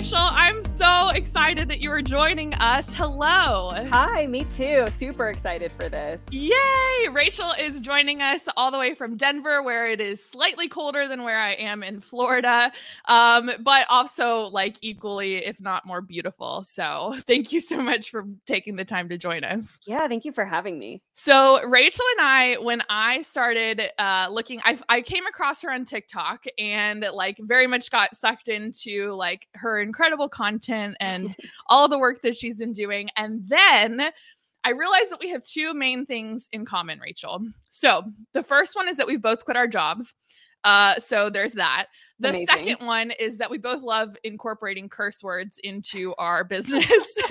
Rachel, I'm so excited that you are joining us. Hello. Hi, me too. Super excited for this. Yay! Rachel is joining us all the way from Denver, where it is slightly colder than where I am in Florida, um, but also like equally, if not more beautiful. So thank you so much for taking the time to join us. Yeah, thank you for having me. So Rachel and I, when I started uh, looking, I, I came across her on TikTok and like very much got sucked into like her incredible content and all the work that she's been doing. And then I realized that we have two main things in common, Rachel. So the first one is that we've both quit our jobs. Uh, so there's that. The Amazing. second one is that we both love incorporating curse words into our business,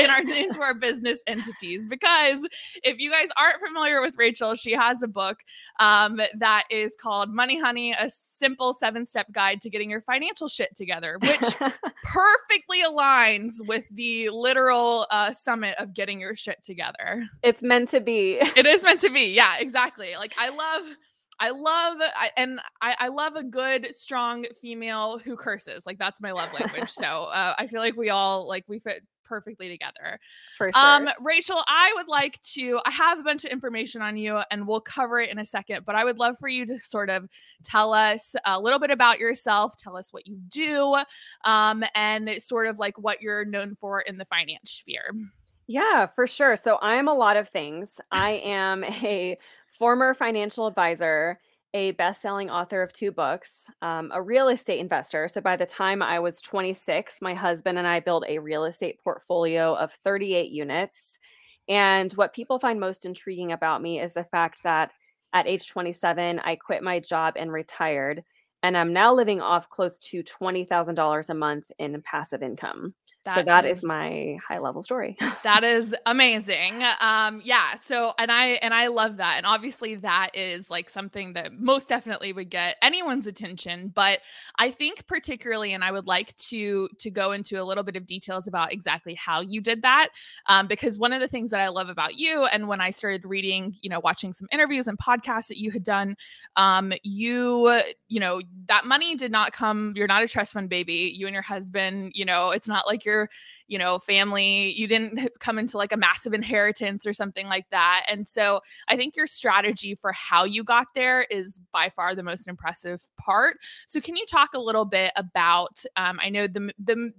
in our into our business entities. Because if you guys aren't familiar with Rachel, she has a book um, that is called Money Honey: A Simple Seven Step Guide to Getting Your Financial Shit Together, which perfectly aligns with the literal uh, summit of getting your shit together. it's meant to be. It is meant to be. Yeah, exactly. Like I love I love I, and I, I love a good strong female who curses. Like that's my love language. so uh, I feel like we all like we fit perfectly together. For sure. Um, Rachel, I would like to. I have a bunch of information on you, and we'll cover it in a second. But I would love for you to sort of tell us a little bit about yourself. Tell us what you do, um, and sort of like what you're known for in the finance sphere. yeah, for sure. So I'm a lot of things. I am a former financial advisor, a best-selling author of two books, um, a real estate investor. So by the time I was 26, my husband and I built a real estate portfolio of 38 units. And what people find most intriguing about me is the fact that at age 27, I quit my job and retired. And I'm now living off close to $20,000 a month in passive income. So that is, my high level story. that is amazing um yeah so and i and i love that and obviously that is like something that most definitely would get anyone's attention but i think particularly and i would like to to go into a little bit of details about exactly how you did that um, because one of the things that i love about you and when i started reading you know watching some interviews and podcasts that you had done um you you know that money did not come you're not a trust fund baby you and your husband you know it's not like you're you know family you didn't come into like a massive inheritance or something like that. And so i think your strategy for how you got there is by far the most impressive part. So can you talk a little bit about um, i know the the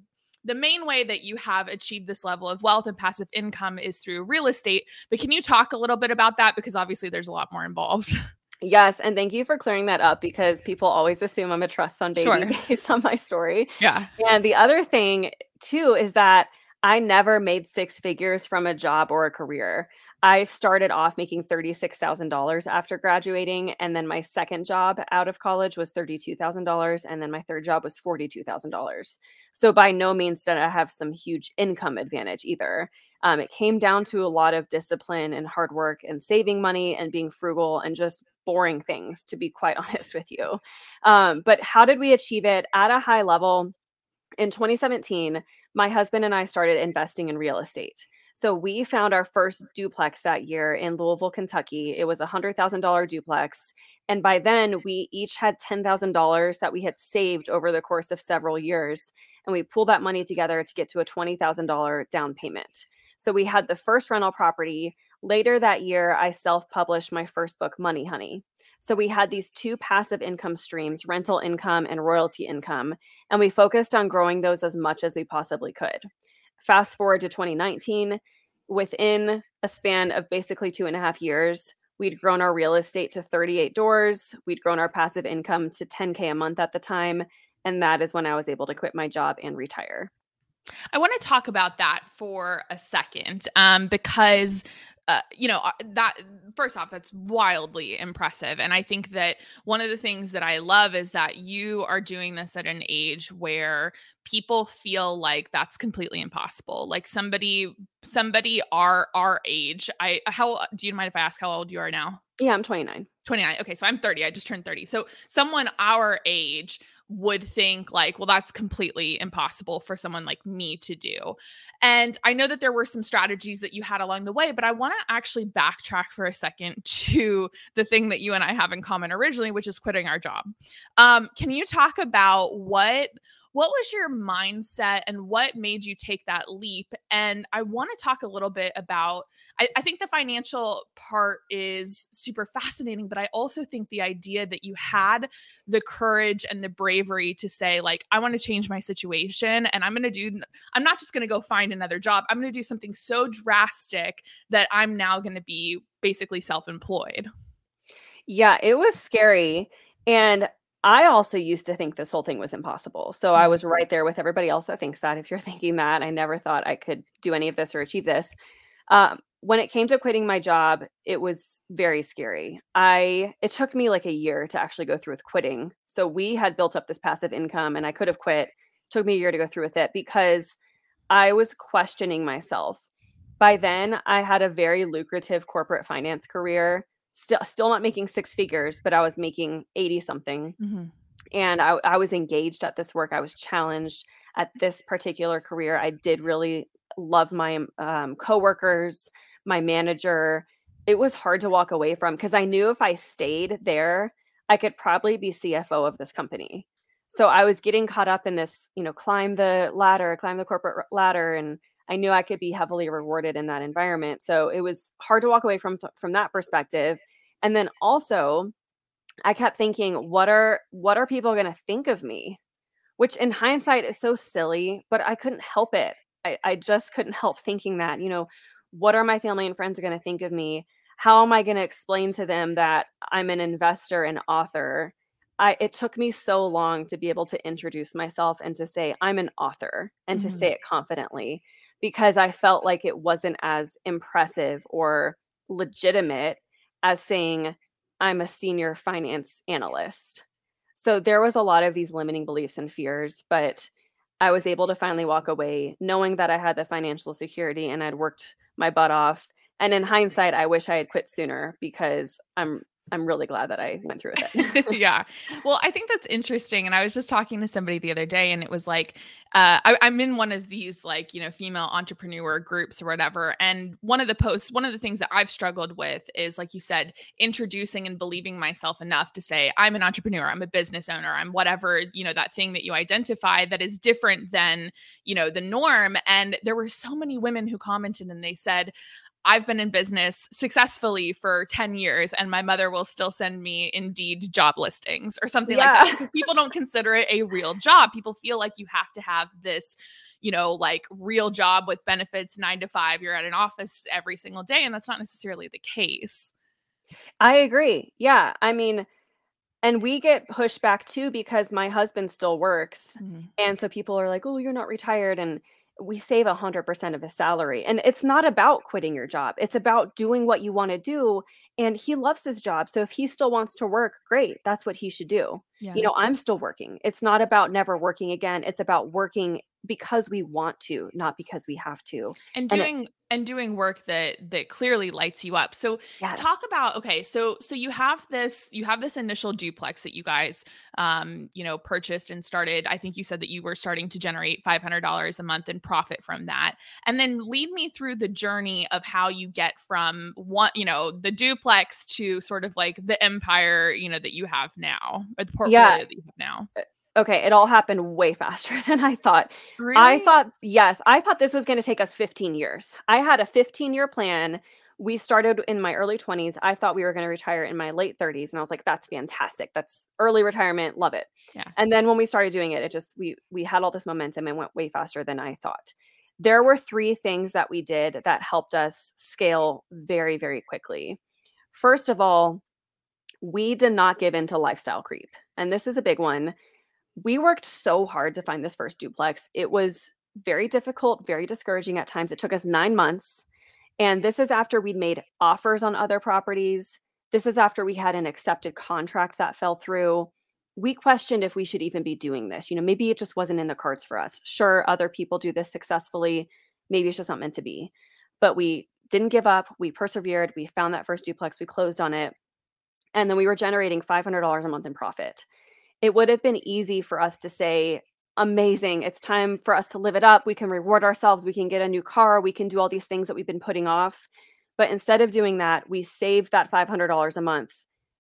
the main way that you have achieved this level of wealth and passive income is through real estate but can you talk a little bit about that? Because obviously there's a lot more involved. Yes, and thank you for clearing that up because people always assume I'm a trust fund baby Sure. based on my story. yeah. And the other thing too is that I never made six figures from a job or a career. I started off making $36,000 after graduating and then my second job out of college was $32,000 and then my third job was $42,000. So by no means did I have some huge income advantage either. Um, it came down to a lot of discipline and hard work and saving money and being frugal and just boring things, to be quite honest with you. Um, but how did we achieve it at a high level? In 2017, my husband and I started investing in real estate. So we found our first duplex that year in Louisville, Kentucky. It was a $100,000 duplex. And by then, we each had $10,000 that we had saved over the course of several years. And we pulled that money together to get to a $20,000 down payment. So we had the first rental property. Later that year, I self published my first book, Money Honey. So we had these two passive income streams rental income and royalty income. And we focused on growing those as much as we possibly could. Fast forward to 2019, within a span of basically two and a half years, we'd grown our real estate to 38 doors. We'd grown our passive income to 10K a month at the time. And that is when I was able to quit my job and retire. I want to talk about that for a second um, because. Uh, you know uh, that first off that's wildly impressive. And i think that one of the things that i love is that you are doing this at an age where people feel like that's completely impossible. Like somebody somebody our our age i how do you mind if i ask how old you are now? Yeah, I'm 29. 29 okay so i'm 30 i just turned 30 so someone our age would think like well that's completely impossible for someone like me to do. And i know that there were some strategies that you had along the way but i want to actually backtrack for a second to the thing that you and i have in common originally which is quitting our job. Um, can you talk about what what was your mindset and what made you take that leap? And I want to talk a little bit about, I, I think the financial part is super fascinating, but I also think the idea that you had the courage and the bravery to say, like, I want to change my situation and I'm going to do, I'm not just going to go find another job. I'm going to do something so drastic that I'm now going to be basically self employed. Yeah, it was scary. And I also used to think this whole thing was impossible. So I was mm-hmm. right there with everybody else that thinks that. If you're thinking that, I never thought I could do any of this or achieve this. Um, when it came to quitting my job, it was very scary. I it took me like a year to actually go through with quitting. So we had built up this passive income and I could have quit. It took me a year to go through with it because I was questioning myself. By then, I had a very lucrative corporate finance career still still not making six figures, but I was making 80 something. Mm-hmm. And I, I was engaged at this work. I was challenged at this particular career. I did really love my um, coworkers, my manager. It was hard to walk away from because I knew if I stayed there, I could probably be CFO of this company. So I was getting caught up in this, you know, climb the ladder, climb the corporate ladder, and I knew I could be heavily rewarded in that environment. So it was hard to walk away from from that perspective. And then also I kept thinking, what are what are people going to think of me? Which in hindsight is so silly, but I couldn't help it. I, I just couldn't help thinking that, you know, what are my family and friends going to think of me? How am I going to explain to them that I'm an investor and author? I, it took me so long to be able to introduce myself and to say I'm an author and mm-hmm. to say it confidently because I felt like it wasn't as impressive or legitimate as saying, I'm a senior finance analyst. So there was a lot of these limiting beliefs and fears, but I was able to finally walk away knowing that I had the financial security and I'd worked my butt off. And in hindsight, I wish I had quit sooner because I'm I'm really glad that I went through with it. yeah. Well, I think that's interesting. And I was just talking to somebody the other day, and it was like, uh, I, I'm in one of these, like, you know, female entrepreneur groups or whatever. And one of the posts, one of the things that I've struggled with is, like you said, introducing and believing myself enough to say, I'm an entrepreneur, I'm a business owner, I'm whatever, you know, that thing that you identify that is different than, you know, the norm. And there were so many women who commented and they said, I've been in business successfully for 10 years and my mother will still send me indeed job listings or something yeah. like that because people don't consider it a real job. People feel like you have to have this, you know, like real job with benefits 9 to 5. You're at an office every single day and that's not necessarily the case. I agree. Yeah. I mean, and we get pushed back too because my husband still works. Mm-hmm. And so people are like, "Oh, you're not retired." And we save 100% of his salary. And it's not about quitting your job, it's about doing what you want to do. And he loves his job. So if he still wants to work, great. That's what he should do. Yeah. You know, I'm still working. It's not about never working again. It's about working because we want to, not because we have to. And doing and, it, and doing work that that clearly lights you up. So yes. talk about okay, so so you have this you have this initial duplex that you guys um, you know, purchased and started. I think you said that you were starting to generate $500 a month in profit from that. And then lead me through the journey of how you get from one, you know, the duplex to sort of like the empire, you know, that you have now, or the portfolio yeah. that you have now. Okay, it all happened way faster than I thought. Really? I thought, yes, I thought this was going to take us 15 years. I had a 15 year plan. We started in my early 20s. I thought we were going to retire in my late 30s and I was like that's fantastic. That's early retirement, love it. Yeah. And then when we started doing it, it just we we had all this momentum and went way faster than I thought. There were three things that we did that helped us scale very very quickly. First of all, we did not give in to lifestyle creep. And this is a big one we worked so hard to find this first duplex. It was very difficult, very discouraging at times. It took us nine months. And this is after we'd made offers on other properties. This is after we had an accepted contract that fell through. We questioned if we should even be doing this. You know, maybe it just wasn't in the cards for us. Sure, other people do this successfully. Maybe it's just not meant to be. But we didn't give up. We persevered. We found that first duplex. We closed on it. And then we were generating $500 a month in profit it would have been easy for us to say, amazing, it's time for us to live it up. We can reward ourselves. We can get a new car. We can do all these things that we've been putting off. But instead of doing that, we saved that $500 a month.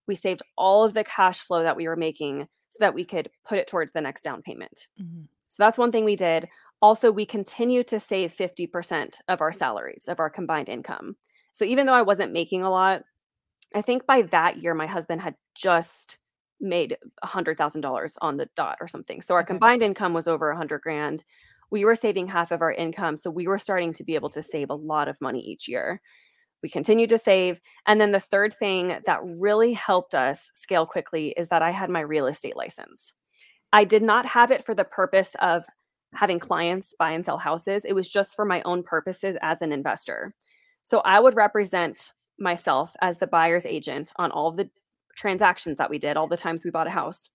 We saved all of the cash flow that we were making so that we could put it towards the next down payment. Mm-hmm. So that's one thing we did. Also, we continue to save 50% of our salaries, of our combined income. So even though I wasn't making a lot, I think by that year, my husband had just made a $100,000 on the dot or something. So our okay. combined income was over a 100 grand. We were saving half of our income. So we were starting to be able to save a lot of money each year. We continued to save. And then the third thing that really helped us scale quickly is that I had my real estate license. I did not have it for the purpose of having clients buy and sell houses. It was just for my own purposes as an investor. So I would represent myself as the buyer's agent on all of the transactions that we did, all the times we bought a house.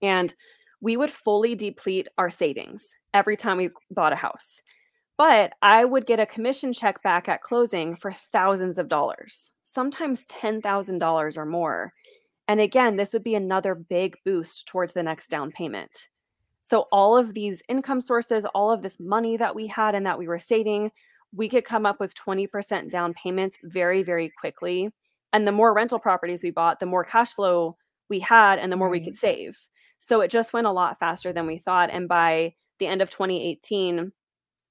And we would fully deplete our savings every time we bought a house. But I would get a commission check back at closing for thousands of dollars, sometimes $10,000 or more. And again, this would be another big boost towards the next down payment. So, all of these income sources, all of this money that we had and that we were saving, we could come up with 20% down payments very, very quickly. And the more rental properties we bought, the more cash flow we had and the more right. we could save. So it just went a lot faster than we thought. And by the end of 2018,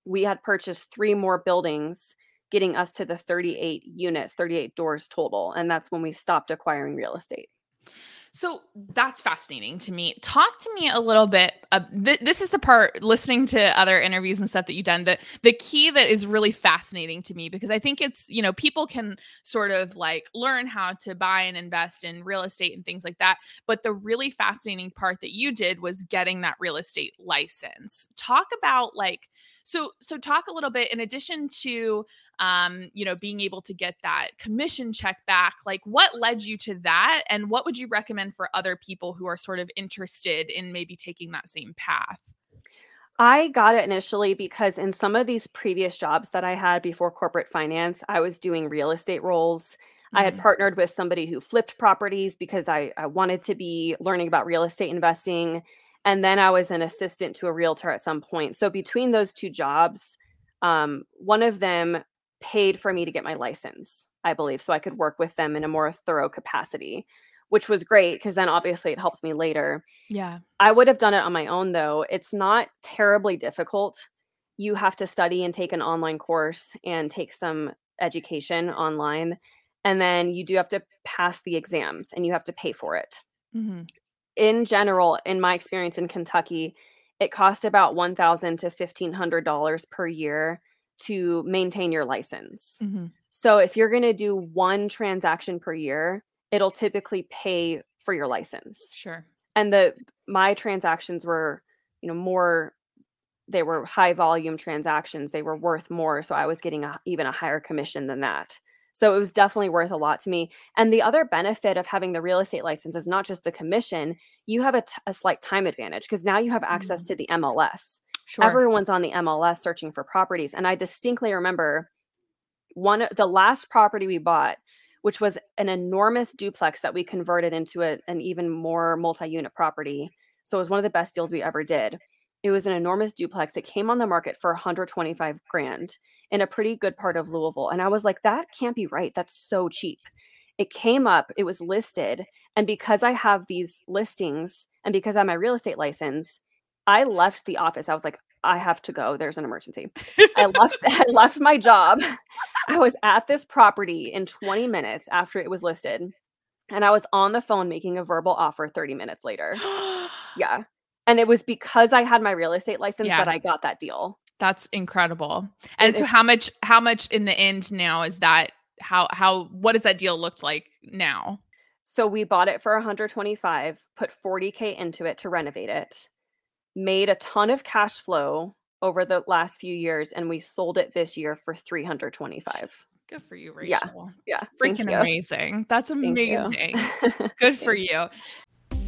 we had purchased three more buildings, getting us to the 38 units, 38 doors total. And that's when we stopped acquiring real estate. So that's fascinating to me. Talk to me a little bit. Uh, th- this is the part listening to other interviews and stuff that you've done. The the key that is really fascinating to me because I think it's you know people can sort of like learn how to buy and invest in real estate and things like that. But the really fascinating part that you did was getting that real estate license. Talk about like so so talk a little bit in addition to um, you know, being able to get that commission check back, like what led you to that and what would you recommend for other people who are sort of interested in maybe taking that same path? I got it initially because in some of these previous jobs that I had before corporate finance, I was doing real estate roles. Mm-hmm. I had mm-hmm. partnered with somebody who flipped properties because I, I wanted to be learning about real estate investing. And then I was an assistant to a realtor at some point. So between those two jobs, um, one of them paid for me to get my license, I believe, so I could work with them in a more thorough capacity, which was great because then obviously it helped me later. Yeah. I would have done it on my own though. It's not terribly difficult. You have to study and take an online course and take some education online. And then you do have to pass the exams and you have to pay for it. Mm-hmm in general, in my experience in Kentucky, it cost about one thousand to fifteen hundred dollars per year to maintain your license. Mm-hmm. So if you're going to do one transaction per year, it'll typically pay for your license. Sure. And the my transactions were, you know, more they were high volume transactions. They were worth more, so I was getting a, even a higher commission than that. So it was definitely worth a lot to me. And the other benefit of having the real estate license is not just the commission, you have a, t- a slight time advantage because now you have access mm-hmm. to the MLS. Sure. Everyone's on the MLS searching for properties. And I distinctly remember one the last property we bought, which was an enormous duplex that we converted into a, an even more multi-unit property. So it was one of the best deals we ever did. It was an enormous duplex. It came on the market for 125 grand in a pretty good part of Louisville. And I was like, that can't be right. That's so cheap. It came up, it was listed. And because I have these listings and because I have my real estate license, I left the office. I was like, I have to go. There's an emergency. I left I left my job. I was at this property in 20 minutes after it was listed. And I was on the phone making a verbal offer 30 minutes later. yeah. And it was because I had my real estate license yeah. that I got that deal. That's incredible. And it, so how much how much in the end now is that how how what does that deal look like now? So we bought it for 125, put 40k into it to renovate it. Made a ton of cash flow over the last few years and we sold it this year for 325. Good for you, Rachel. Yeah. Yeah. Freaking amazing. That's amazing. Good for you.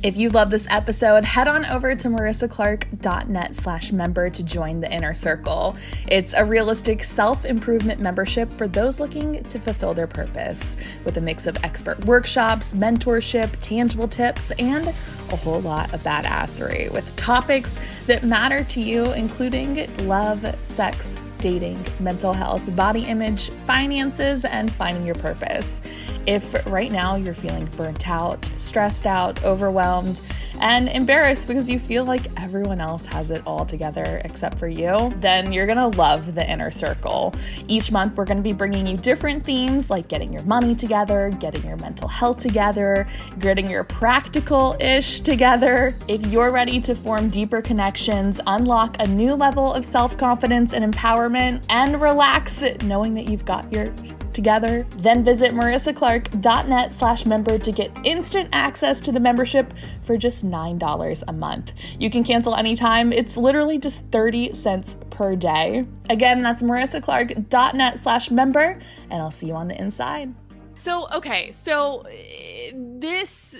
If you love this episode, head on over to marissaclark.net slash member to join the inner circle. It's a realistic self-improvement membership for those looking to fulfill their purpose with a mix of expert workshops, mentorship, tangible tips, and a whole lot of badassery with topics that matter to you, including love, sex, dating, mental health, body image, finances, and finding your purpose. If right now you're feeling burnt out, stressed out, overwhelmed, and embarrassed because you feel like everyone else has it all together except for you, then you're gonna love the inner circle. Each month, we're gonna be bringing you different themes like getting your money together, getting your mental health together, getting your practical ish together. If you're ready to form deeper connections, unlock a new level of self confidence and empowerment, and relax knowing that you've got your together, then visit marissaclark.net slash member to get instant access to the membership for just $9 a month. You can cancel anytime. It's literally just 30 cents per day. Again, that's marissaclark.net slash member, and I'll see you on the inside. So, okay, so uh, this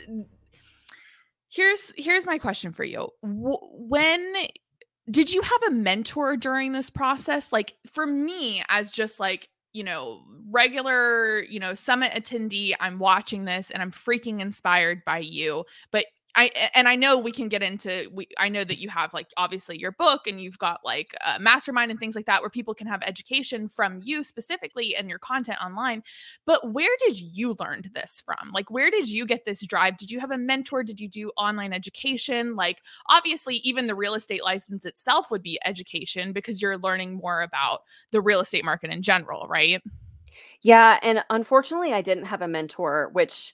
here's here's my question for you. When did you have a mentor during this process? Like for me as just like you know, regular, you know, summit attendee, I'm watching this and I'm freaking inspired by you. But I and I know we can get into we I know that you have like obviously your book and you've got like a mastermind and things like that where people can have education from you specifically and your content online but where did you learn this from? Like where did you get this drive? Did you have a mentor? Did you do online education? Like obviously even the real estate license itself would be education because you're learning more about the real estate market in general right? Yeah and unfortunately I didn't have a mentor which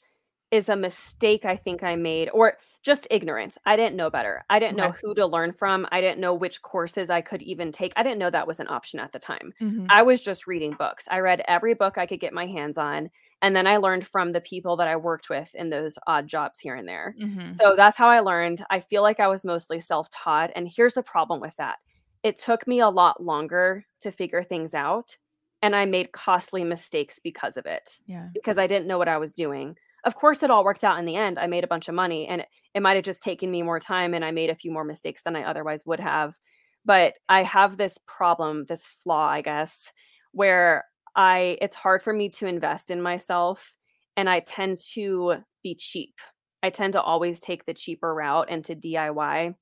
is a mistake I think I made or just ignorance. I didn't know better. I didn't know who to learn from. I didn't know which courses I could even take. I didn't know that was an option at the time. Mm-hmm. I was just reading books. I read every book I could get my hands on. And then I learned from the people that I worked with in those odd jobs here and there. Mm-hmm. So that's how I learned. I feel like I was mostly self taught. And here's the problem with that it took me a lot longer to figure things out. And I made costly mistakes because of it. Yeah. Because I didn't know what I was doing of course it all worked out in the end i made a bunch of money and it, it might have just taken me more time and i made a few more mistakes than i otherwise would have but i have this problem this flaw i guess where i it's hard for me to invest in myself and i tend to be cheap. I tend to always take the cheaper route and to diy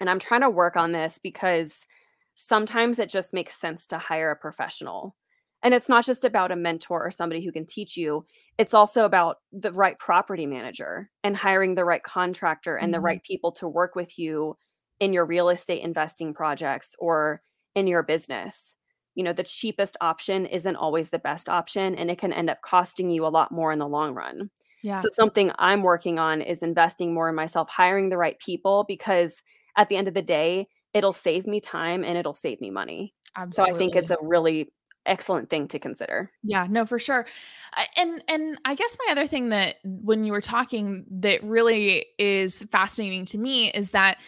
and i'm trying to work on this because sometimes it just makes sense to hire a professional and it's not just about a mentor or somebody who can teach you, it's also about the right property manager and hiring the right contractor and mm-hmm. the right people to work with you in your real estate investing projects or in your business. You know, the cheapest option isn't always the best option and it can end up costing you a lot more in the long run. Yeah. So something I'm working on is investing more in myself, hiring the right people because at the end of the day, it'll save me time and it'll save me money. Absolutely. So I think it's a really excellent thing to consider. Yeah, no, for sure. And and I guess my other thing that when you were talking that really is fascinating to me is that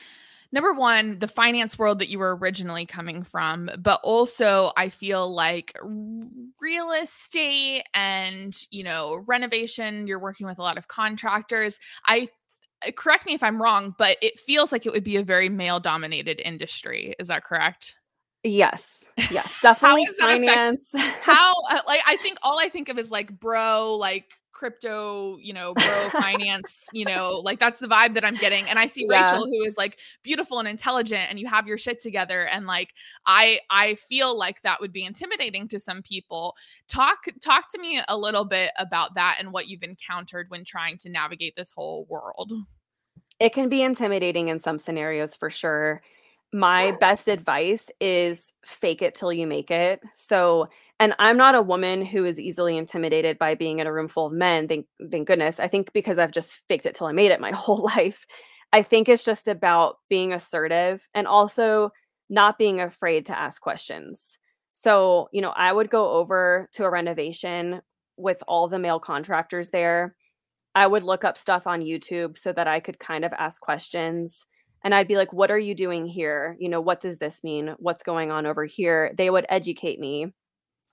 number one, the finance world that you were originally coming from, but also I feel like real estate and, you know, renovation, you're working with a lot of contractors. I uh, correct me if I'm wrong, but it feels like it would be a very male dominated industry. Is that correct? Yes. Yes. Definitely finance. How uh, like I think all I think of is like bro, like crypto, you know, bro finance, you know, like that's the vibe that I'm getting. And I see yeah. Rachel who is like beautiful and intelligent and you have your shit together and like I I feel like that would be intimidating to some people. Talk talk to me a little bit about that and what you've encountered when trying to navigate this whole world. It can be intimidating in some scenarios for sure my best advice is fake it till you make it. So, and I'm not a woman who is easily intimidated by being in a room full of men. Thank, thank goodness. I think because I've just faked it till I made it my whole life. I think it's just about being assertive and also not being afraid to ask questions. So, you know, I would go over to a renovation with all the male contractors there. I would look up stuff on YouTube so that I could kind of ask questions and I'd be like, What are you doing here? You know, what does this mean? What's going on over here? They would educate me.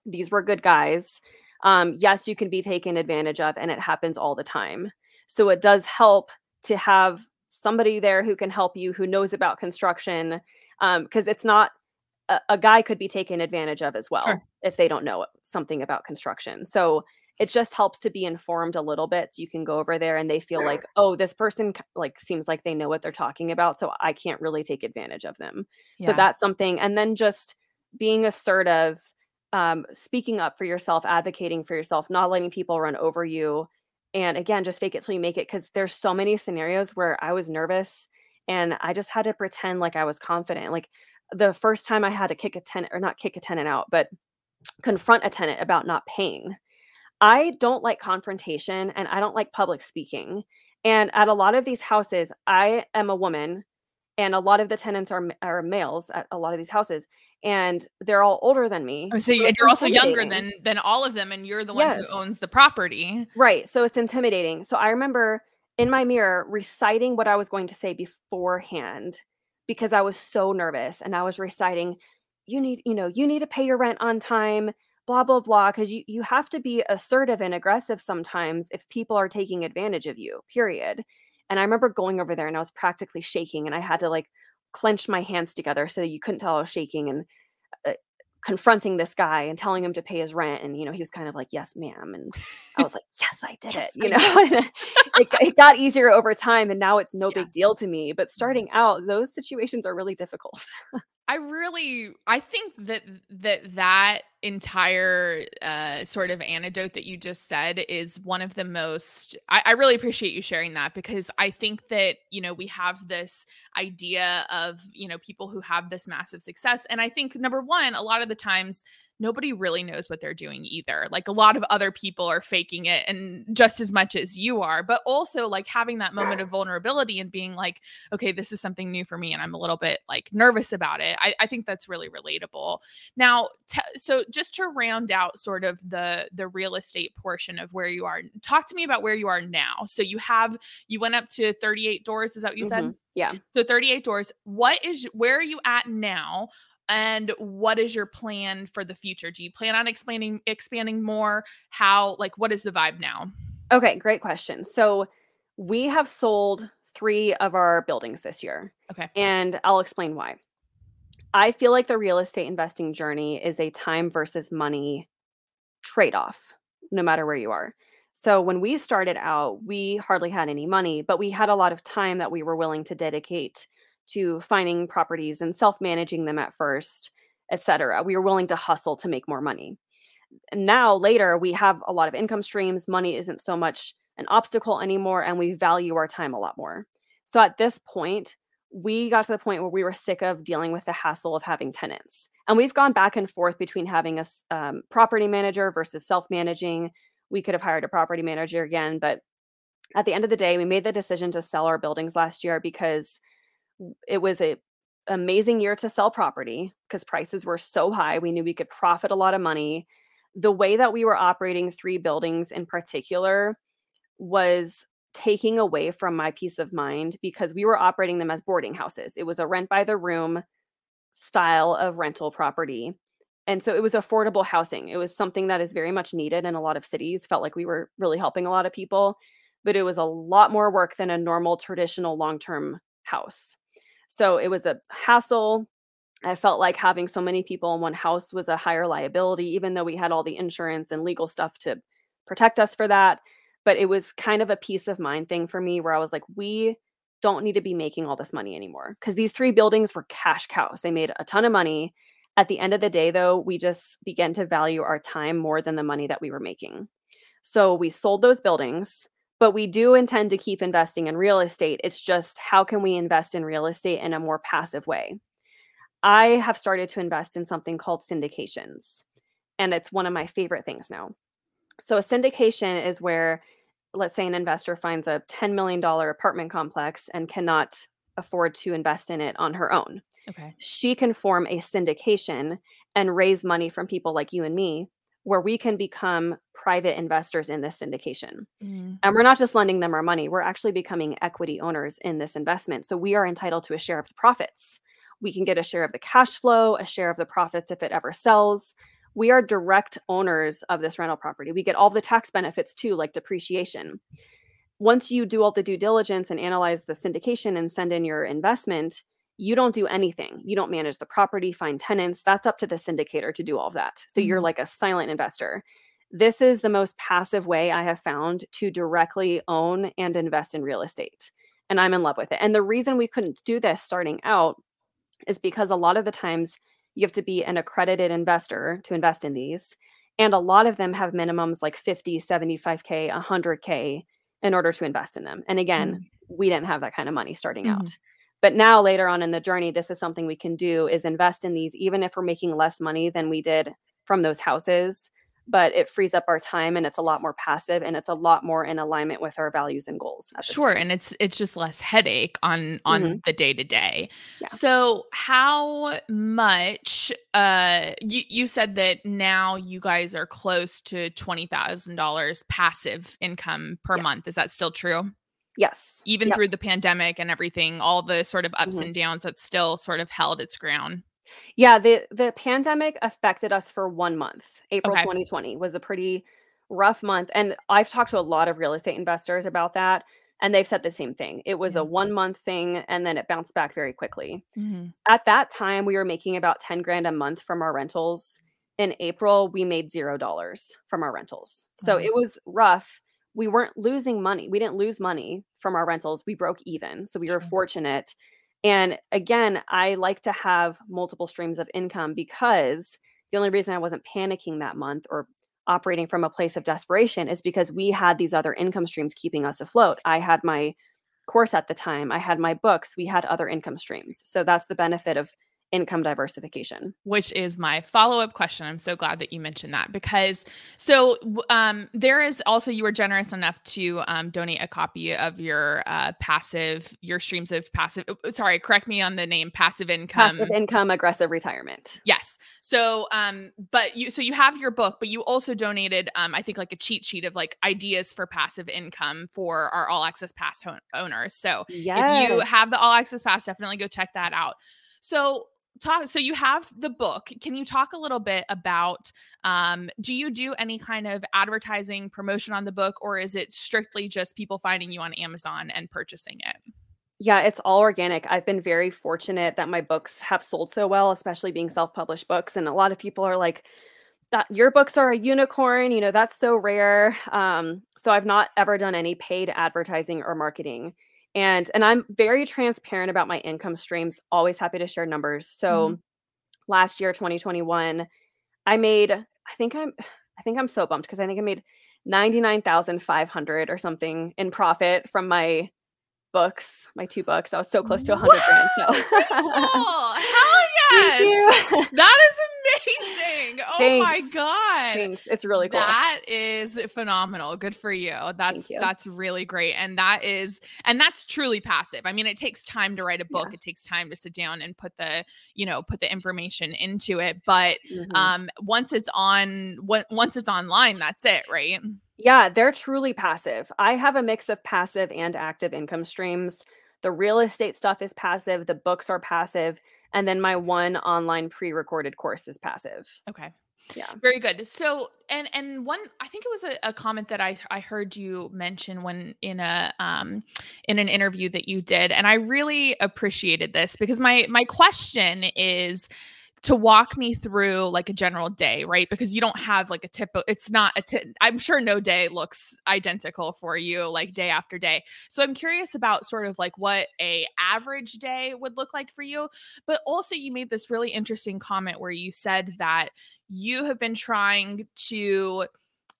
These were good guys. Um, yes, you can be taken advantage of, and it happens all the time. So it does help to have somebody there who can help you, who knows about construction, because um, it's not a, a, guy could be taken advantage of as well sure. if they don't know something about construction. So it just helps to be informed a little bit so you can go over there and they feel like oh this person like seems like they know what they're talking about so i can't really take advantage of them yeah. so that's something and then just being assertive um, speaking up for yourself advocating for yourself not letting people run over you and again just fake it till you make it because there's so many scenarios where i was nervous and i just had to pretend like i was confident like the first time i had to kick a tenant or not kick a tenant out but confront a tenant about not paying i don't like confrontation and i don't like public speaking and at a lot of these houses i am a woman and a lot of the tenants are, are males at a lot of these houses and they're all older than me. Oh, so, so you're also younger than than all of them, and you're the one yes. who owns the property, right? So it's intimidating. So I remember in my mirror reciting what I was going to say beforehand because I was so nervous, and I was reciting, "You need, you know, you need to pay your rent on time." Blah blah blah because you you have to be assertive and aggressive sometimes if people are taking advantage of you period and i remember going over there and i was practically shaking and i had to like clench my hands together so that you couldn't tell I was shaking and uh, confronting this guy and telling him to pay his rent. And, you know, he was kind of like, yes, ma'am. And I was like, yes, I did yes, it. You know, it, it, got easier over time and now it's no yeah. big deal to me. But mm-hmm. starting out, those situations are really difficult. I really I think that that that entire uh, sort of anecdote that you just said is one of the most I, I, really appreciate you sharing that because I think that you know we have this idea of you know people who have this massive success. And I think number one a lot of the times nobody really knows what they're doing either. Like a lot of other people are faking it and just as much as you are, but also like having that moment of vulnerability and being like, okay, this is something new for me and I'm a little bit like nervous about it. I, I think that's really relatable. Now, t- so just to round out sort of the the real estate portion of where you are, talk to me about where you are now. So you have you went up to 38 doors, is that what you mm-hmm. said? Yeah. So 38 doors. What is where are you at now? And what is your plan for the future? Do you plan on expanding expanding more? How like what is the vibe now? Okay great question. So we have sold three of our buildings this year okay. and i'll explain why. I feel like the real estate investing journey is a time versus money trade-off no matter where you are. So when we started out we hardly had any money but we had a lot of time that we were willing to dedicate to finding properties and self-managing them at first, etc. We were willing to hustle to make more money. Now later we have a lot of income streams, money isn't so much an obstacle anymore and we value our time a lot more. So at this point, we got to the point where we were sick of dealing with the hassle of having tenants. And we've gone back and forth between having a um, property manager versus self managing. We could have hired a property manager again, but at the end of the day, we made the decision to sell our buildings last year because it was a amazing year to sell property because prices were so high. We knew we could profit a lot of money. The way that we were operating three buildings in particular was taking away from my peace of mind because we were operating them as boarding houses. It was a rent by the room style of rental property. And so it was affordable housing. It was something that is very much needed in a lot of cities. Felt like we were really helping a lot of people, but it was a lot more work than a normal traditional long-term house. So it was a hassle. I felt like having so many people in one house was a higher liability, even though we had all the insurance and legal stuff to protect us for that. But it was kind of a peace of mind thing for me where I was like, we don't need to be making all this money anymore. Because these three buildings were cash cows. They made a ton of money. At the end of the day, though, we just began to value our time more than the money that we were making. So we sold those buildings but we do intend to keep investing in real estate. It's just how can we invest in real estate in a more passive way? I have started to invest in something called syndications, and it's one of my favorite things now. So, a syndication is where, let's say, an investor finds a $10 million apartment complex and cannot afford to invest in it on her own. Okay. She can form a syndication and raise money from people like you and me where we can become private investors in this syndication. Mm. And we're not just lending them our money, we're actually becoming equity owners in this investment. So we are entitled to a share of the profits. We can get a share of the cash flow, a share of the profits if it ever sells. We are direct owners of this rental property. We get all the tax benefits too, like depreciation. Once you do all the due diligence and analyze the syndication and send in your investment, you don't do anything. You don't manage the property, find tenants. That's up to the syndicator to do all of that. So mm-hmm. you're like a silent investor. This is the most passive way I have found to directly own and invest in real estate. And I'm in love with it. And the reason we couldn't do this starting out is because a lot of the times you have to be an accredited investor to invest in these. And a lot of them have minimums like 50, 75K, 100K in order to invest in them. And again, mm-hmm. we didn't have that kind of money starting mm-hmm. out. But now later on in the journey, this is something we can do is invest in these, even if we're making less money than we did from those houses but it frees up our time and it's a lot more passive and it's a lot more in alignment with our values and goals sure time. and it's it's just less headache on on mm-hmm. the day to day so how much uh you you said that now you guys are close to $20000 passive income per yes. month is that still true yes even yep. through the pandemic and everything all the sort of ups mm-hmm. and downs that still sort of held its ground yeah, the the pandemic affected us for 1 month. April Okay. 2020 was a pretty rough month, and I've talked to a lot of real estate investors about that, and they've said the same thing. It was a 1 month thing, and then it bounced back very quickly. Mhm. At that time, we were making about 10 grand a month from our rentals. In April, we made $0 from our rentals. So it was rough. We weren't losing money. We didn't lose money from our rentals. We broke even. So we were fortunate and again, I like to have multiple streams of income because the only reason I wasn't panicking that month or operating from a place of desperation is because we had these other income streams keeping us afloat. I had my course at the time, I had my books, we had other income streams. So that's the benefit of income diversification. Which is my follow-up question. I'm so glad that you mentioned that because so um, there is also you were generous enough to um, donate a copy of your uh, passive your streams of passive uh, sorry correct me on the name passive income. Passive income aggressive retirement. Yes. So um but you so you have your book but you also donated um i think like a cheat sheet of like ideas for passive income for our all access pass owners. So yes. if you have the all access pass definitely go check that out. So talk so you have the book. Can you talk a little bit about um, do you do any kind of advertising promotion on the book or is it strictly just people finding you on amazon and purchasing it? Yeah it's all organic. I've been very fortunate that my books have sold so well especially being self-published books and a lot of people are like that your books are a unicorn you know that's so rare. Um, so i've not ever done any paid advertising or marketing and and i'm very transparent about my income streams always happy to share numbers. So mm-hmm. last year 2021 i made i think i'm i think i'm so bummed because i think i made 99500 or something in profit from my books my two books. I was so close to 100 grand so hell yes! that is. Oh Thanks. my god. Thanks. It's really cool. That is phenomenal. Good for you. That's you. that's really great. And that is and that's truly passive. I mean, it takes time to write a book. Yeah. It takes time to sit down and put the, you know, put the information into it, but mm-hmm. um once it's on once it's online, that's it, right? Yeah, they're truly passive. I have a mix of passive and active income streams. The real estate stuff is passive, the books are passive and then my one online pre-recorded course is passive okay yeah very good so and and one i think it was a, a, comment that i i heard you mention when in a um in an interview that you did and i really appreciated this because my my question is to walk me through like a general day, right? Because you don't have like a tip. It's not a tip. I'm sure no day looks identical for you, like day after day. So I'm curious about sort of like what a average day would look like for you. But also, you made this really interesting comment where you said that you have been trying to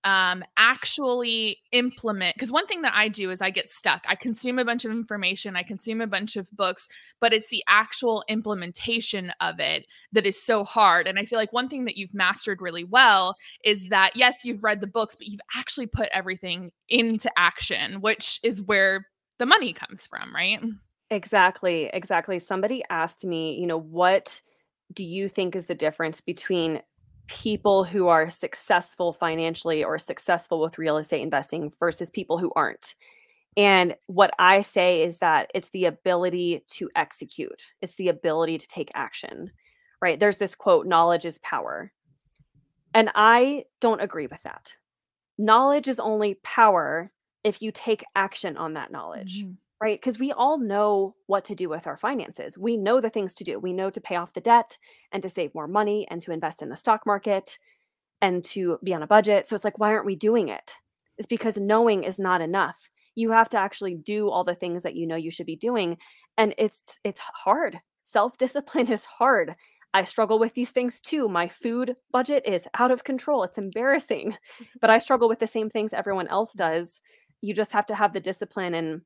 um actually implement because one thing that i do is i get stuck. I consume a bunch of information i consume a bunch of books but it's the actual implementation of it that is so hard and i feel like one thing that you've mastered really well is that yes you've read the books but you've actually put everything into action which is where the money comes from right? Exactly exactly. Somebody asked me you know what do you think is the difference between people who are successful financially or successful with real estate investing versus people who aren't. And what I say is that it's the ability to execute, it's the ability to take action, right? There's this quote knowledge is power. And I don't agree with that. Knowledge is only power if you take action on that knowledge. Mm-hmm right? Because we all know what to do with our finances. We know the things to do. We know to pay off the debt and to save more money and to invest in the stock market and to be on a budget. So it's like, why aren't we doing it? It's because knowing is not enough. You have to actually do all the things that you know you should be doing. And it's it's hard. Self-discipline is hard. I struggle with these things too. My food budget is out of control. It's embarrassing. But I struggle with the same things everyone else does. You just have to have the discipline and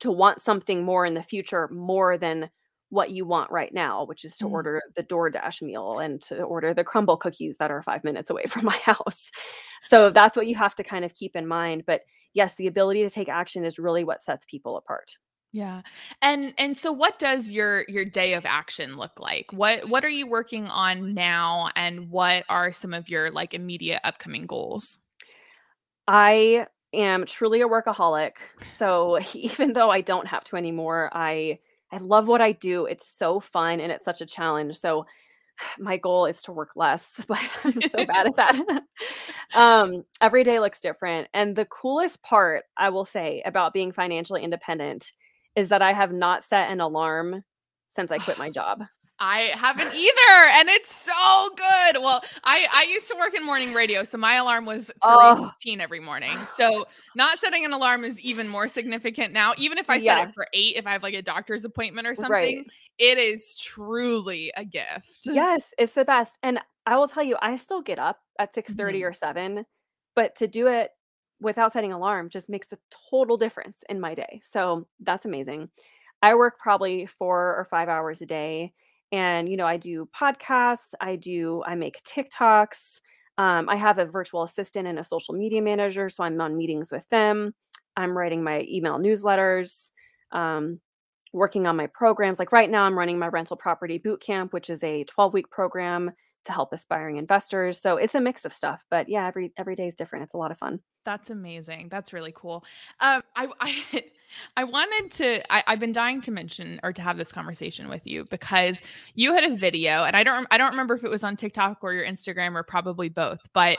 to want something more in the future more than what you want right now, which is to mm. order the DoorDash meal and to order the Crumbl cookies that are five minutes away from my house. So that's what you have to kind of keep in mind. But yes, the ability to take action is really what sets people apart. Yeah. And and so what does your your day of action look like? What what are you working on now and what are some of your like immediate upcoming goals? I am truly a workaholic. So even though I don't have to anymore, I I love what I do. It's so fun and it's such a challenge. So my goal is to work less, but I'm so bad at that. um, every day looks different. And the coolest part I will say about being financially independent is that I have not set an alarm since I quit my job. I haven't either, and it's so good. Well, I I used to work in morning radio, so my alarm was oh. every morning. So not setting an alarm is even more significant now. Even if I set yeah. it for eight, if I have like a doctor's appointment or something, right. it is truly a gift. Yes, it's the best. And I will tell you, I still get up at six thirty mm mm-hmm. or seven, but to do it without setting alarm just makes a total difference in my day. So that's amazing. I work probably four or five hours a day and you know i do podcasts i do i make tiktoks um, i have a virtual assistant and a social media manager so i'm on meetings with them i'm writing my email newsletters um, working on my programs like right now i'm running my rental property boot camp which is a 12 week program to help aspiring investors. So it's a mix of stuff, but yeah, every every day is different. It's a lot of fun. That's amazing. That's really cool. Um, I I I wanted to. I, I've been dying to mention or to have this conversation with you because you had a video, and I don't I don't remember if it was on TikTok or your Instagram or probably both, but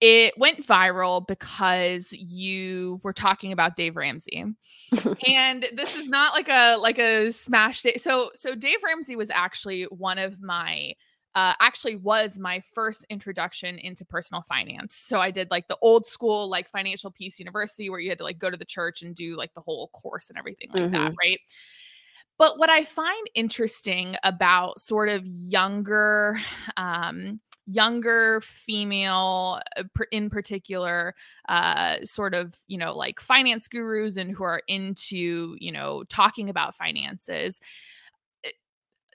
it went viral because you were talking about Dave Ramsey. and this is not like a like a smash day. So so Dave Ramsey was actually one of my uh, actually was my first introduction into personal finance. So I did like the old school, like Financial Peace University, where you had to like go to the church and do like the whole course and everything like mm-hmm. that, right? But what I find interesting about sort of younger, um, younger female uh, in particular uh sort of you know like finance gurus and who are into you know talking about finances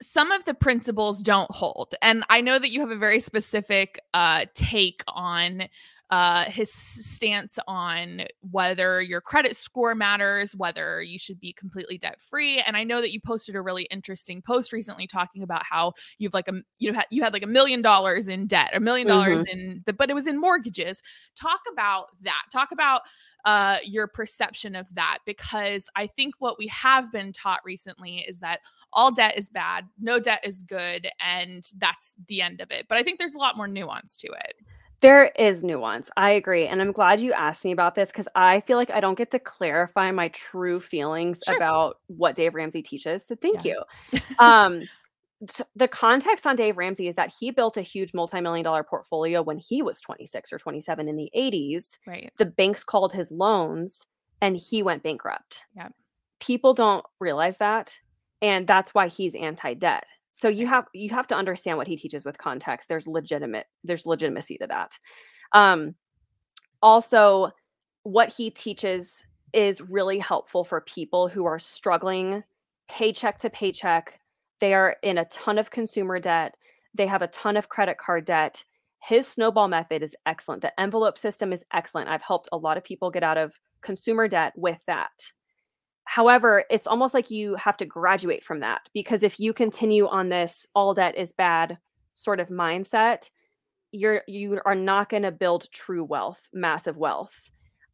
some of the principles don't hold. And I know that you have a very specific uh, take on uh, his stance on whether your credit score matters, whether you should be completely debt free. And I know that you posted a really interesting post recently talking about how you've like a you had you had like a million dollars in debt, a million dollars mm-hmm. in the, but it was in mortgages. Talk about that. Talk about uh, your perception of that because I think what we have been taught recently is that all debt is bad, no debt is good, and that's the end of it. But I think there's a lot more nuance to it. There is nuance. I agree. And I'm glad you asked me about this because I feel like I don't get to clarify my true feelings sure. about what Dave Ramsey teaches. So thank yeah. you. um, t- the context on Dave Ramsey is that he built a huge multi-million dollar portfolio when he was 26 or 27 in the 80s. Right. The banks called his loans and he went bankrupt. Yeah. People don't realize that. And that's why he's anti-debt so you have you have to understand what he teaches with context there's legitimate there's legitimacy to that um also what he teaches is really helpful for people who are struggling paycheck to paycheck they are in a ton of consumer debt they have a ton of credit card debt. His snowball method is excellent. The envelope system is excellent. I've helped a lot of people get out of consumer debt with that. However, it's almost like you have to graduate from that because if you continue on this all debt is bad sort of mindset, you're you are not going to build true wealth, massive wealth.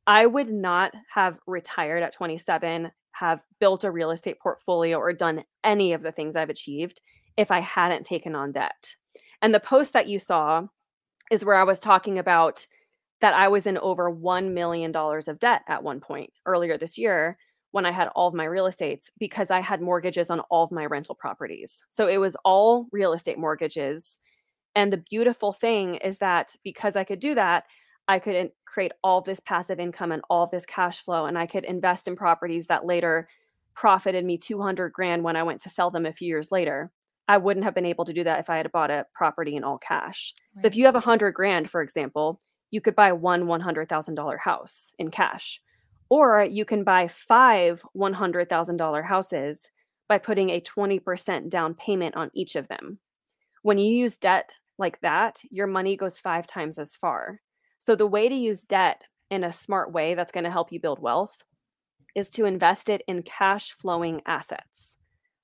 I would not have retired at 27, have built a real estate portfolio or done any of the things I've achieved if I hadn't taken on debt. And the post that you saw is where I was talking about that I was in over $1 million of debt at one point earlier this year when I had all of my real estates because I had mortgages on all of my rental properties. So it was all real estate mortgages. And the beautiful thing is that because I could do that, I could create all this passive income and all this cash flow, and I could invest in properties that later profited me 200 grand when I went to sell them a few years later. I wouldn't have been able to do that if I had bought a property in all cash. Right. So if you have a hundred grand, for example, you could buy one $100,000 house in cash. Or you can buy five $100,000 houses by putting a 20% down payment on each of them. When you use debt like that, your money goes five times as far. So the way to use debt in a smart way that's going to help you build wealth is to invest it in cash flowing assets.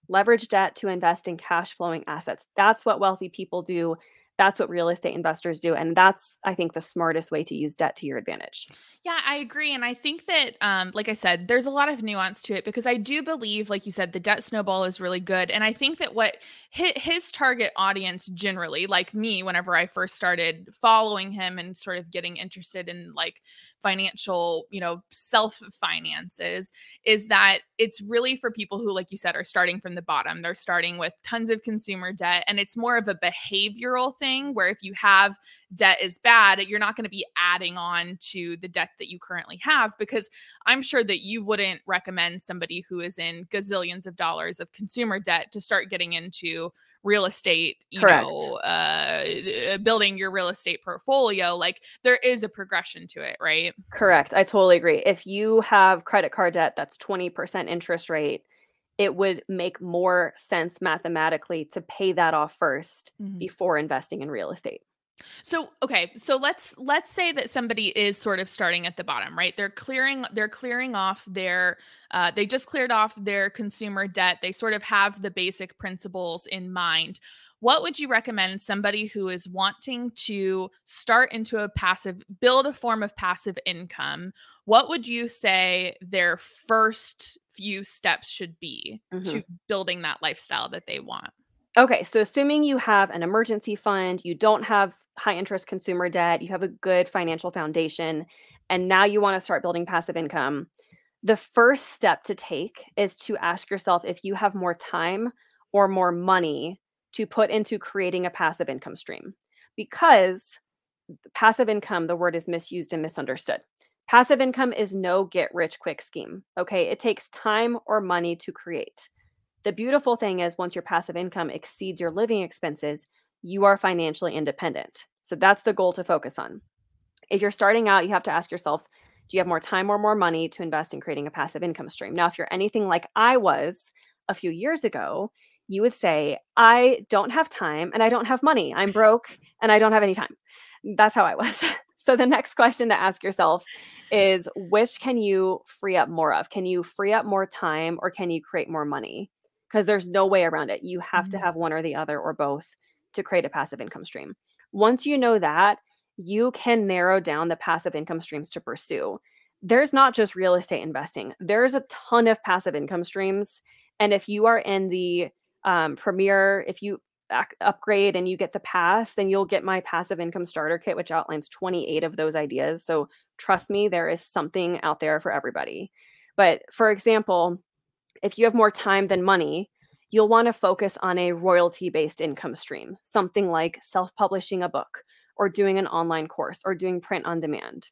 Leverage debt to invest in cash flowing assets. That's what wealthy people do. That's what real estate investors do. And that's, I think, the smartest way to use debt to your advantage. Yeah, I agree. And I think that, um, like I said, there's a lot of nuance to it because I do believe, like you said, the debt snowball is really good. And I think that what his, his target audience generally, like me, whenever I first started following him and sort of getting interested in like financial, you know, self finances, is that it's really for people who, like you said, are starting from the bottom. They're starting with tons of consumer debt. And it's more of a behavioral thing where if you have debt is bad, you're not going to be adding on to the debt that you currently have because I'm sure that you wouldn't recommend somebody who is in gazillions of dollars of consumer debt to start getting into real estate, you Correct. know, uh, building your real estate portfolio. Like there is a progression to it, right? Correct. I totally agree. If you have credit card debt that's 20% interest rate, it would make more sense mathematically to pay that off 1st Mhm. before investing in real estate. So okay, so let's let's say that somebody is sort of starting at the bottom, right? They're clearing they're clearing off their uh, they just cleared off their consumer debt. They sort of have the basic principles in mind. What would you recommend somebody who is wanting to start into a passive build a form of passive income? What would you say their first few steps should be Mhm. to building that lifestyle that they want? Okay, so assuming you have an emergency fund, you don't have high interest consumer debt, you have a good financial foundation, and now you want to start building passive income, the first step to take is to ask yourself if you have more time or more money to put into creating a passive income stream. Because passive income, the word is misused and misunderstood. Passive income is no get rich quick scheme. Okay, it takes time or money to create. The beautiful thing is, once your passive income exceeds your living expenses, you are financially independent. So that's the goal to focus on. If you're starting out, you have to ask yourself do you have more time or more money to invest in creating a passive income stream? Now, if you're anything like I was a few years ago, you would say, I don't have time and I don't have money. I'm broke and I don't have any time. That's how I was. so the next question to ask yourself is which can you free up more of? Can you free up more time or can you create more money? Because there's no way around it. You have to Mhm. have one or the other or both to create a passive income stream. Once you know that, you can narrow down the passive income streams to pursue. There's not just real estate investing, there's a ton of passive income streams. And if you are in the um, premier, if you upgrade and you get the pass, then you'll get my passive income starter kit, which outlines 28 of those ideas. So trust me, there is something out there for everybody. But for example, if you have more time than money, you'll want to focus on a royalty based income stream, something like self publishing a book or doing an online course or doing print on demand.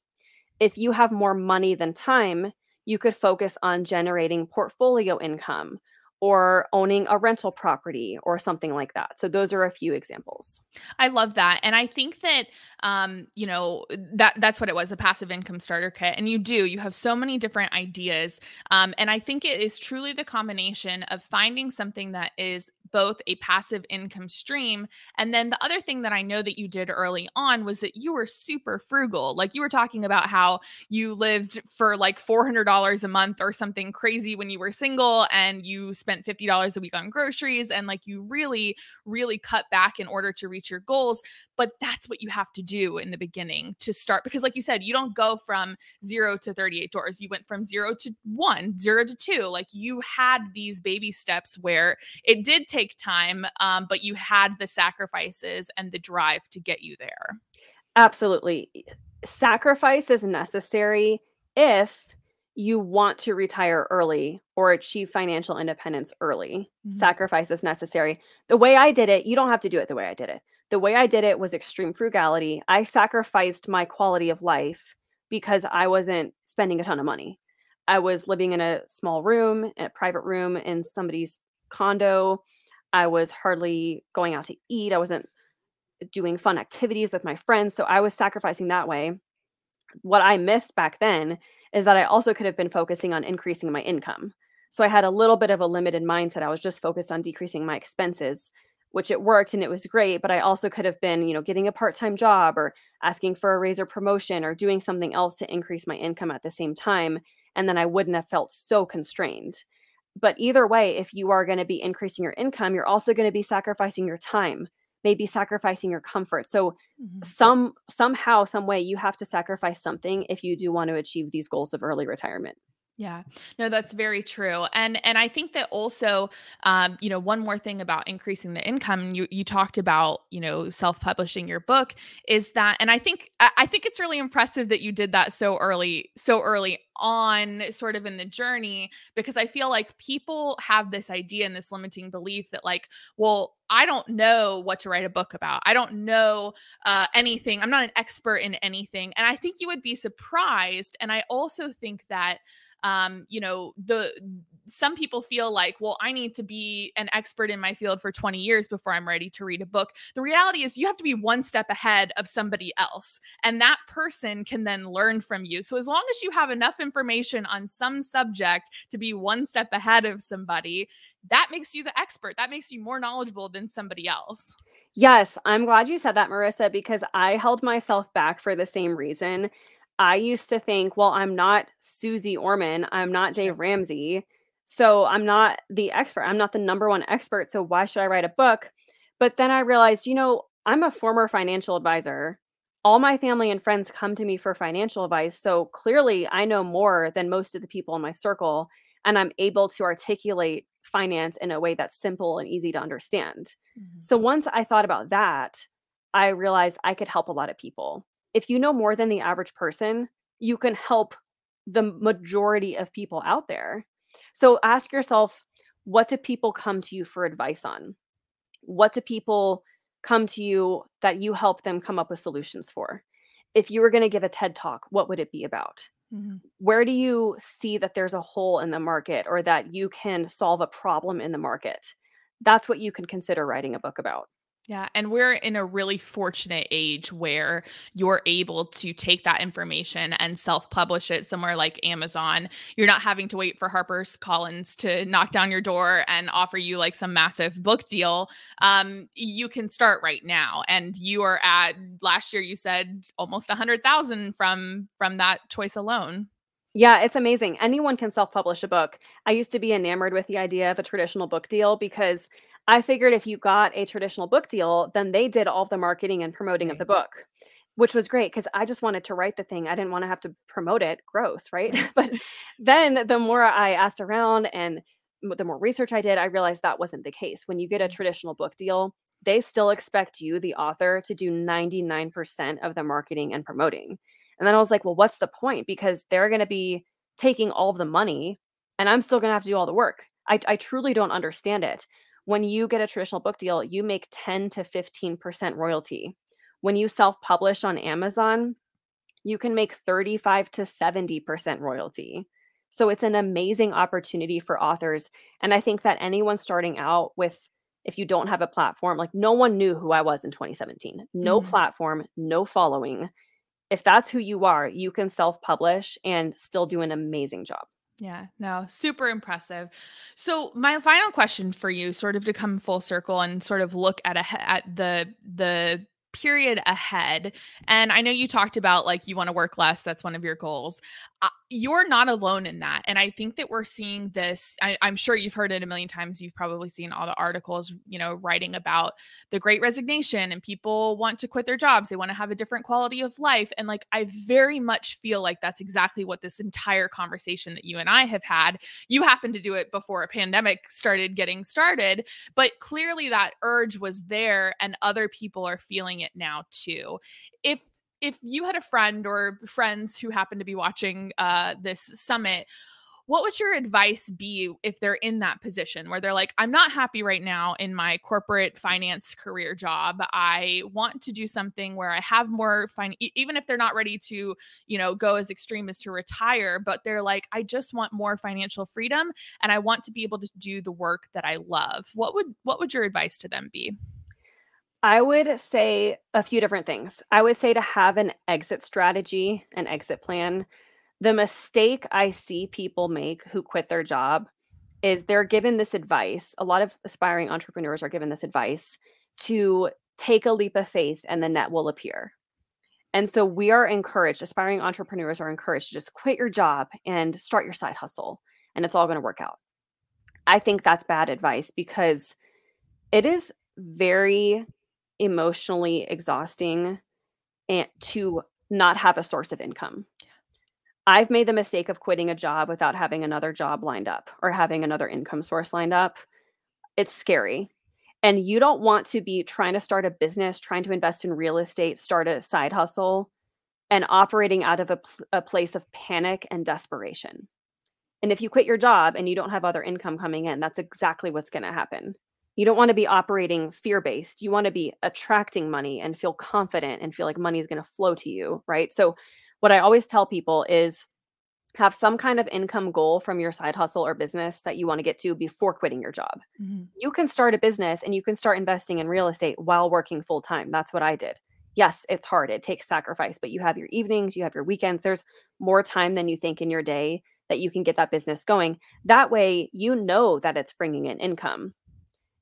If you have more money than time, you could focus on generating portfolio income or owning a rental property or something like that. So those are a few examples. I love that. And I think that um, you know, that that's what it was, a passive income starter kit. And you do, you have so many different ideas. Um, and I think it is truly the combination of finding something that is both a passive income stream. And then the other thing that I know that you did early on was that you were super frugal. Like you were talking about how you lived for like $400 a month or something crazy when you were single and you spent $50 a week on groceries. And like you really, really cut back in order to reach your goals. But that's what you have to do in the beginning to start. Because, like you said, you don't go from zero to 38 doors. You went from zero to one, zero to two. Like you had these baby steps where it did take time, um, but you had the sacrifices and the drive to get you there. Absolutely. Sacrifice is necessary if you want to retire early or achieve financial independence early. Mhm. Sacrifice is necessary. The way I did it, you don't have to do it the way I did it. The way I did it was extreme frugality. I sacrificed my quality of life because I wasn't spending a ton of money. I was living in a small room, in a private room in somebody's condo. I was hardly going out to eat. I wasn't doing fun activities with my friends. So I was sacrificing that way. What I missed back then is that I also could have been focusing on increasing my income. So I had a little bit of a limited mindset. I was just focused on decreasing my expenses, which it worked and it was great. But I also could have been, you know, getting a part time job or asking for a raise or promotion or doing something else to increase my income at the same time. And then I wouldn't have felt so constrained. But either way, if you are going to be increasing your income, you're also going to be sacrificing your time maybe sacrificing your comfort so mm-hmm. some somehow some way you have to sacrifice something if you do want to achieve these goals of early retirement yeah, no, that's very true, and and I think that also, um, you know, one more thing about increasing the income. You you talked about you know self publishing your book is that, and I think I think it's really impressive that you did that so early, so early on, sort of in the journey, because I feel like people have this idea and this limiting belief that like, well, I don't know what to write a book about. I don't know uh, anything. I'm not an expert in anything, and I think you would be surprised. And I also think that um, you know, the some people feel like, well, I need to be an expert in my field for 20 years before I'm ready to read a book. The reality is, you have to be one step ahead of somebody else, and that person can then learn from you. So, as long as you have enough information on some subject to be one step ahead of somebody, that makes you the expert. That makes you more knowledgeable than somebody else. Yes, I'm glad you said that, Marissa, because I held myself back for the same reason. I used to think, well, I'm not Suze Orman, I'm not Dave Ramsey. So I'm not the expert. I'm not the number one expert. So why should I write a book? But then I realized, you know, I'm a former financial advisor. All my family and friends come to me for financial advice. So clearly I know more than most of the people in my circle. And I'm able to articulate finance in a way that's simple and easy to understand. Mm-hmm. So once I thought about that, I realized I could help a lot of people if you know more than the average person, you can help the majority of people out there. So ask yourself, what do people come to you for advice on? What do people come to you that you help them come up with solutions for? If you were going to give a TED talk, what would it be about? Mm-hmm. Where do you see that there's a hole in the market or that you can solve a problem in the market? That's what you can consider writing a book about. Yeah. And we're in a really fortunate age where you're able to take that information and self publish it somewhere like Amazon. You're not having to wait for Harper's Collins to knock down your door and offer you like some massive book deal. Um, you can start right now. And you are at last year, you said almost a hundred thousand from from that choice alone. Yeah, it's amazing. Anyone can self publish a book. I used to be enamored with the idea of a traditional book deal because I figured if you got a traditional book deal, then they did all the marketing and promoting of the mm-hmm. book, which was great because I just wanted to write the thing. I didn't want to have to promote it. Gross, right? Mm-hmm. but then the more I asked around and the more research I did, I realized that wasn't the case. When you get a mm-hmm. traditional book deal, they still expect you, the author, to do 99% of the marketing and promoting. And then I was like, well, what's the point? Because they're going to be taking all of the money and I'm still going to have to do all the work. I, I truly don't understand it when you get a traditional book deal, you make 10 to 15% royalty. When you self publish on Amazon, you can make 35 to 70% royalty. So it's an amazing opportunity for authors. And I think that anyone starting out with, if you don't have a platform, like no one knew who I was in 2017, no mm-hmm. platform, no following. If that's who you are, you can self publish and still do an amazing job. Yeah, no, super impressive. So my final question for you, sort of to come full circle and sort of look at a at the the period ahead. And I know you talked about like you want to work less, that's one of your goals. You're not alone in that. And I think that we're seeing this. I, am sure you've heard it a million times. You've probably seen all the articles, you know, writing about the great resignation and people want to quit their jobs. They want to have a different quality of life. And like, I very much feel like that's exactly what this entire conversation that you and I have had. You happened to do it before a pandemic started getting started, but clearly that urge was there and other people are feeling it now too. If if you had a friend or friends who happened to be watching uh, this summit, what would your advice be if they're in that position where they're like, I'm not happy right now in my corporate finance career job. I want to do something where I have more fine, even if they're not ready to, you know, go as extreme as to retire, but they're like, I just want more financial freedom and I want to be able to do the work that I love. What would what would your advice to them be? I would say a few different things. I would say to have an exit strategy, an exit plan. The mistake I see people make who quit their job is they're given this advice. A lot of aspiring entrepreneurs are given this advice to take a leap of faith and the net will appear. And so we are encouraged, aspiring entrepreneurs are encouraged to just quit your job and start your side hustle, and it's all going to work out. I think that's bad advice because it is very emotionally exhausting and to not have a source of income. I've made the mistake of quitting a job without having another job lined up or having another income source lined up. It's scary. And you don't want to be trying to start a business, trying to invest in real estate, start a side hustle, and operating out of a, a place of panic and desperation. And if you quit your job and you don't have other income coming in, that's exactly what's going to happen. You don't want to be operating fear based. You want to be attracting money and feel confident and feel like money is going to flow to you, right? So, what I always tell people is have some kind of income goal from your side hustle or business that you want to get to before quitting your job. Mm-hmm. You can start a business and you can start investing in real estate while working full time. That's what I did. Yes, it's hard, it takes sacrifice, but you have your evenings, you have your weekends. There's more time than you think in your day that you can get that business going. That way, you know that it's bringing in income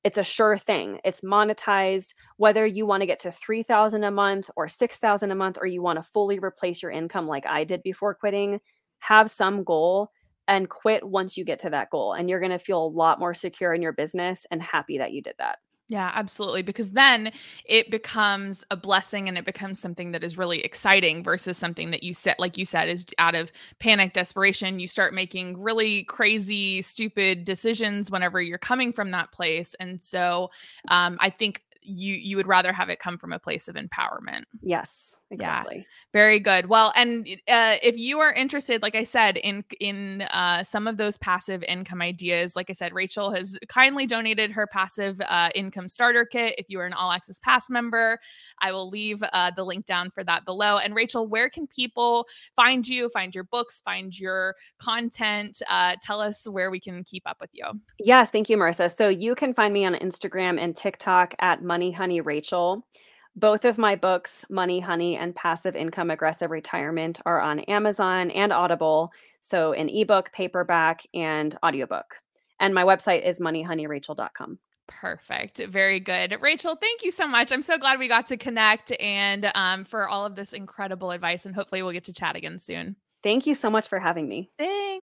it's a sure thing. It's monetized whether you want to get to 3000 a month or 6000 a month or you want to fully replace your income like I did before quitting. Have some goal and quit once you get to that goal and you're going to feel a lot more secure in your business and happy that you did that. Yeah, absolutely. Because then it becomes a blessing and it becomes something that is really exciting versus something that you set, like you said, is out of panic, desperation. You start making really crazy, stupid decisions whenever you're coming from that place. And so um, I think you you would rather have it come from a place of empowerment. Yes exactly. Yeah, very good. Well, and uh, if you are interested, like I said, in in uh, some of those passive income ideas, like I said, Rachel has kindly donated her passive uh, income starter kit. If you are an All Access Pass member, I will leave uh, the link down for that below. And Rachel, where can people find you, find your books, find your content? Uh, tell us where we can keep up with you. Yes, thank you, Marissa. So you can find me on Instagram and TikTok at Money Honey Rachel. Both of my books, Money Honey and Passive Income Aggressive Retirement, are on Amazon and Audible. So, an ebook, paperback, and audiobook. And my website is moneyhoneyrachel.com. Perfect. Very good. Rachel, thank you so much. I'm so glad we got to connect and um, for all of this incredible advice. And hopefully, we'll get to chat again soon. Thank you so much for having me. Thanks.